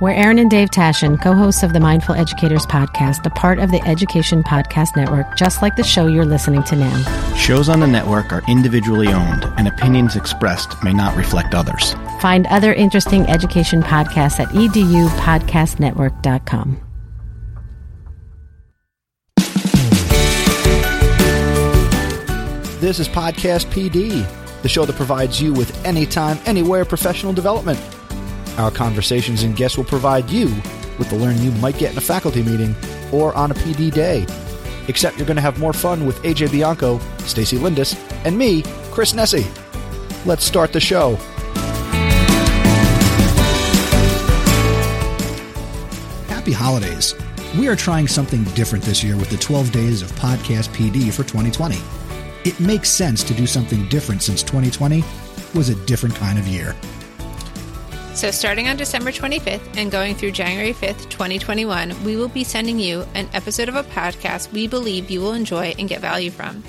We're Aaron and Dave Tashin, co hosts of the Mindful Educators Podcast, a part of the Education Podcast Network, just like the show you're listening to now. Shows on the network are individually owned, and opinions expressed may not reflect others. Find other interesting education podcasts at edupodcastnetwork.com. This is Podcast PD, the show that provides you with anytime, anywhere professional development. Our conversations and guests will provide you with the learning you might get in a faculty meeting or on a PD day. Except you're going to have more fun with AJ Bianco, Stacy Lindis, and me, Chris Nesi. Let's start the show. Happy holidays. We are trying something different this year with the 12 days of Podcast PD for 2020. It makes sense to do something different since 2020 was a different kind of year. So, starting on December 25th and going through January 5th, 2021, we will be sending you an episode of a podcast we believe you will enjoy and get value from.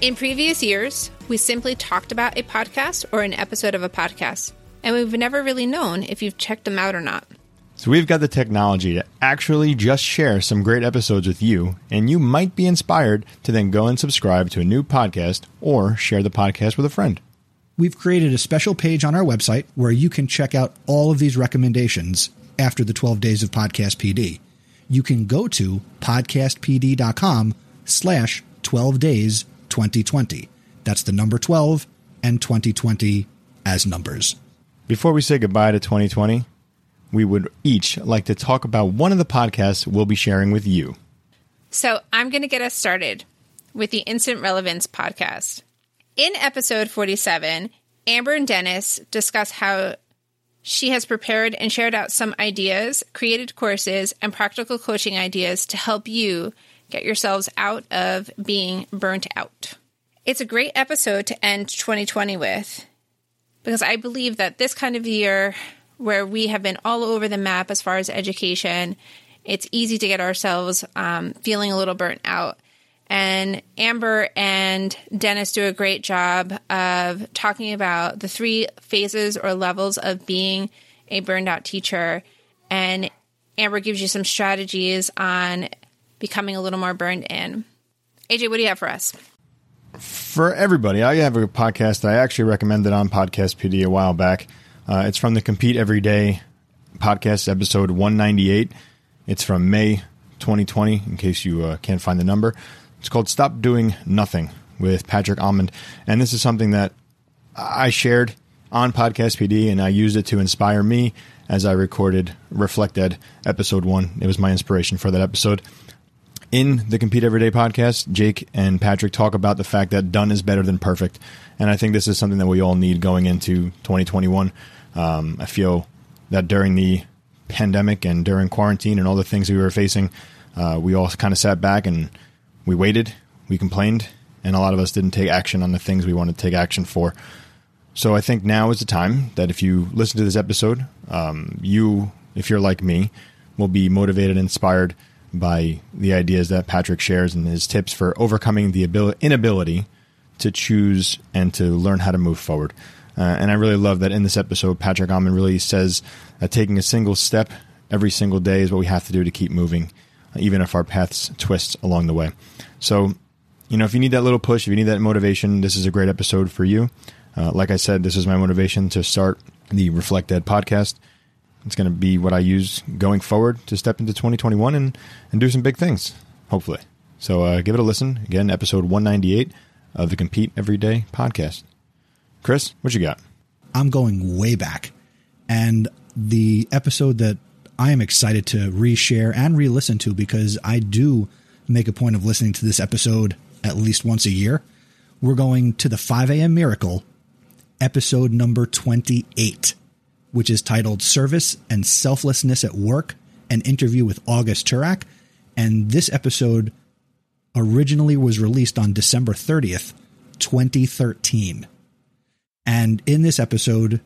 In previous years, we simply talked about a podcast or an episode of a podcast, and we've never really known if you've checked them out or not. So we've got the technology to actually just share some great episodes with you, and you might be inspired to then go and subscribe to a new podcast or share the podcast with a friend. We've created a special page on our website where you can check out all of these recommendations after the 12 days of Podcast PD. You can go to podcastpd.com slash 12 days 2020. That's the number 12 and 2020 as numbers. Before we say goodbye to 2020, we would each like to talk about one of the podcasts we'll be sharing with you. So, I'm going to get us started with the Instant Relevance podcast. In episode 47, Amber and Dennis discuss how she has prepared and shared out some ideas, created courses, and practical coaching ideas to help you get yourselves out of being burnt out. It's a great episode to end 2020 with because I believe that this kind of year where we have been all over the map as far as education, it's easy to get ourselves um, feeling a little burnt out. And Amber and Dennis do a great job of talking about the three phases or levels of being a burned out teacher. And Amber gives you some strategies on becoming a little more burned in. AJ, what do you have for us? For everybody, I have a podcast that I actually recommended on Podcast PD a while back. Uh, it's from the Compete Everyday podcast, episode 198. It's from May 2020, in case you uh, can't find the number. It's called Stop Doing Nothing with Patrick Almond. And this is something that I shared on Podcast PD and I used it to inspire me as I recorded Reflect Ed episode one. It was my inspiration for that episode. In the Compete Everyday podcast, Jake and Patrick talk about the fact that done is better than perfect. And I think this is something that we all need going into 2021. Um, I feel that during the pandemic and during quarantine and all the things we were facing, uh, we all kind of sat back and we waited, we complained, and a lot of us didn't take action on the things we wanted to take action for. So I think now is the time that if you listen to this episode, um, you, if you're like me, will be motivated and inspired by the ideas that Patrick shares and his tips for overcoming the ability, inability to choose and to learn how to move forward. Uh, and I really love that in this episode, Patrick Almond really says that taking a single step every single day is what we have to do to keep moving, even if our paths twist along the way. So, you know, if you need that little push, if you need that motivation, this is a great episode for you. Uh, like I said, this is my motivation to start the Reflect Ed podcast. It's going to be what I use going forward to step into 2021 and, and do some big things, hopefully. So uh, give it a listen. Again, episode 198 of the Compete Everyday podcast. Chris, what you got? I'm going way back. And the episode that I am excited to reshare and re listen to because I do make a point of listening to this episode at least once a year. We're going to the 5 a.m. Miracle, episode number 28, which is titled Service and Selflessness at Work, an interview with August Turak. And this episode originally was released on December 30th, 2013. And in this episode,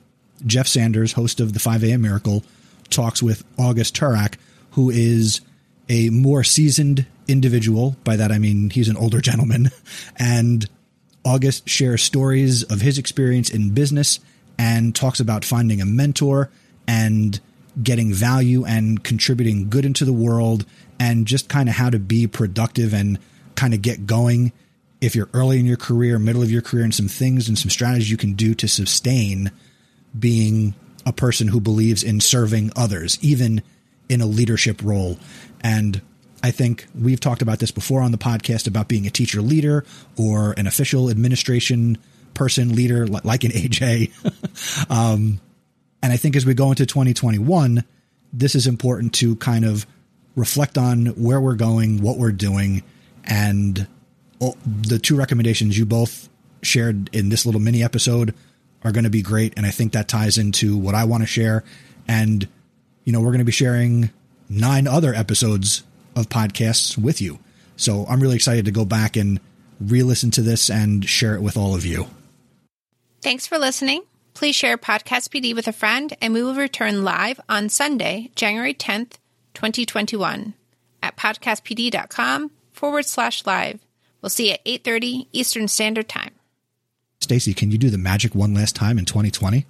Jeff Sanders, host of the 5 a.m. Miracle, talks with August Turak, who is a more seasoned individual. By that, I mean he's an older gentleman. And August shares stories of his experience in business and talks about finding a mentor and getting value and contributing good into the world and just kind of how to be productive and kind of get going if you're early in your career, middle of your career, and some things and some strategies you can do to sustain being a person who believes in serving others, even in a leadership role. And I think we've talked about this before on the podcast about being a teacher leader or an official administration person leader, like an AJ. um, and I think as we go into 2021, this is important to kind of reflect on where we're going, what we're doing, and the two recommendations you both shared in this little mini episode are going to be great. And I think that ties into what I want to share. And, you know, we're going to be sharing nine other episodes of podcasts with you. So I'm really excited to go back and re listen to this and share it with all of you. Thanks for listening. Please share Podcast PD with a friend, and we will return live on Sunday, January 10th, 2021 at podcastpd.com forward slash live. We'll see you at 8.30 Eastern Standard Time. Stacy, can you do the magic one last time in 2020?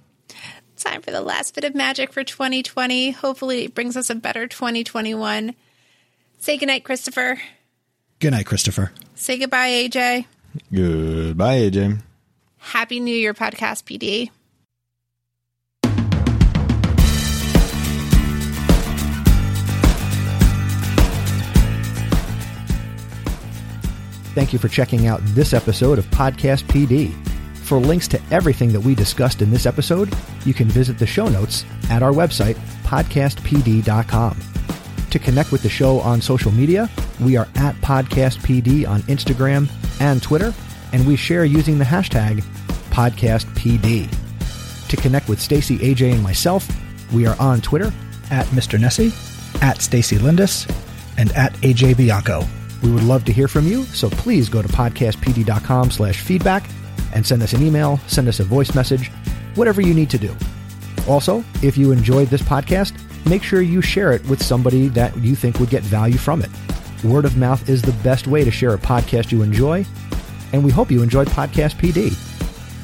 Time for the last bit of magic for 2020. Hopefully it brings us a better 2021. Say goodnight, Christopher. Good night, Christopher. Say goodbye, AJ. Goodbye, AJ. Happy New Year, Podcast PD. Thank you for checking out this episode of Podcast PD. For links to everything that we discussed in this episode, you can visit the show notes at our website, podcastpd.com. To connect with the show on social media, we are at podcastpd on Instagram and Twitter, and we share using the hashtag podcastpd. To connect with Stacy, AJ, and myself, we are on Twitter at Mr. Nesi, at Stacy Lindis, and at AJ Bianco. We would love to hear from you, so please go to podcastpd.com slash feedback and send us an email, send us a voice message, whatever you need to do. Also, if you enjoyed this podcast, make sure you share it with somebody that you think would get value from it. Word of mouth is the best way to share a podcast you enjoy, and we hope you enjoyed Podcast PD.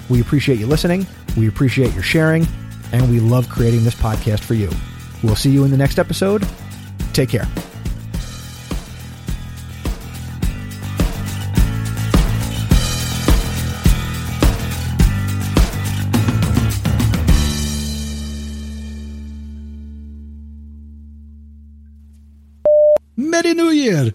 We appreciate you listening, we appreciate your sharing, and we love creating this podcast for you. We'll see you in the next episode. Take care. Merry New Year.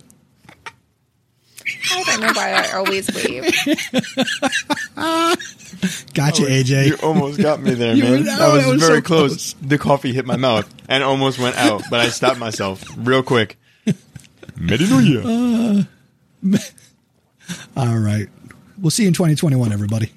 I don't know why I always leave. gotcha, oh, AJ. You almost got me there, man. were- that oh, was, was very so close. close. The coffee hit my mouth and almost went out, but I stopped myself real quick. Merry New Year. Uh, All right. We'll see you in 2021, everybody.